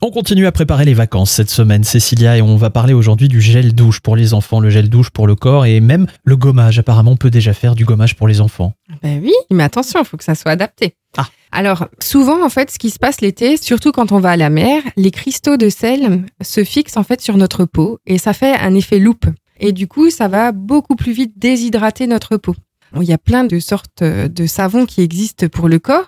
On continue à préparer les vacances cette semaine, Cécilia, et on va parler aujourd'hui du gel douche pour les enfants, le gel douche pour le corps et même le gommage. Apparemment, on peut déjà faire du gommage pour les enfants. Ben oui, mais attention, il faut que ça soit adapté. Ah. Alors, souvent, en fait, ce qui se passe l'été, surtout quand on va à la mer, les cristaux de sel se fixent en fait sur notre peau et ça fait un effet loupe. Et du coup, ça va beaucoup plus vite déshydrater notre peau. Il y a plein de sortes de savons qui existent pour le corps.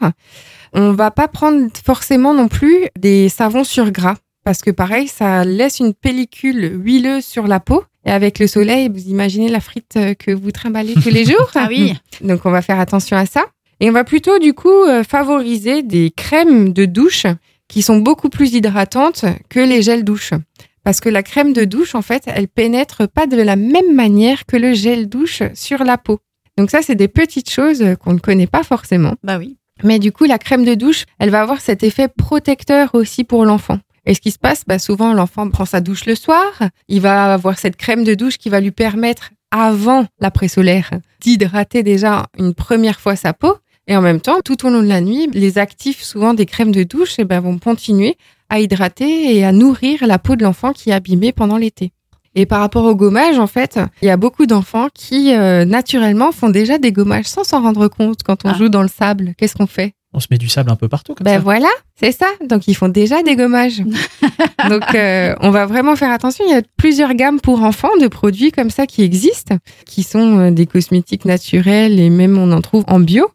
On va pas prendre forcément non plus des savons sur gras parce que pareil, ça laisse une pellicule huileuse sur la peau. Et avec le soleil, vous imaginez la frite que vous trimballez tous les jours. Ah oui. Donc on va faire attention à ça. Et on va plutôt du coup euh, favoriser des crèmes de douche qui sont beaucoup plus hydratantes que les gels douche. Parce que la crème de douche, en fait, elle pénètre pas de la même manière que le gel douche sur la peau. Donc ça, c'est des petites choses qu'on ne connaît pas forcément. Bah oui. Mais du coup, la crème de douche, elle va avoir cet effet protecteur aussi pour l'enfant. Et ce qui se passe, bah souvent l'enfant prend sa douche le soir, il va avoir cette crème de douche qui va lui permettre, avant l'après-solaire, d'hydrater déjà une première fois sa peau. Et en même temps, tout au long de la nuit, les actifs souvent des crèmes de douche eh ben, vont continuer à hydrater et à nourrir la peau de l'enfant qui est abîmée pendant l'été. Et par rapport au gommage, en fait, il y a beaucoup d'enfants qui, euh, naturellement, font déjà des gommages sans s'en rendre compte quand on Ah. joue dans le sable. Qu'est-ce qu'on fait? On se met du sable un peu partout comme ben ça. voilà, c'est ça. Donc ils font déjà des gommages. Donc euh, on va vraiment faire attention. Il y a plusieurs gammes pour enfants de produits comme ça qui existent, qui sont euh, des cosmétiques naturels et même on en trouve en bio.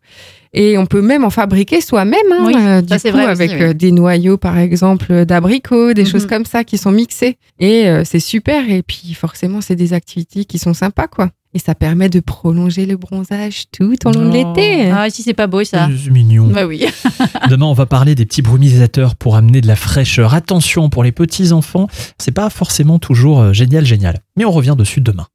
Et on peut même en fabriquer soi-même, hein, Oui, euh, du coup, vrai aussi, avec oui. euh, des noyaux, par exemple, d'abricots, des Mhm. choses comme ça qui sont mixées. Et euh, c'est super. Et puis, forcément, c'est des activités qui sont sympas, quoi. Et ça permet de prolonger le bronzage tout au long de Oh. l'été. Ah, si c'est pas beau ça. C'est mignon. Bah oui. Demain, on va parler des petits brumisateurs pour amener de la fraîcheur. Attention pour les petits enfants, c'est pas forcément toujours euh, génial, génial. Mais on revient dessus demain.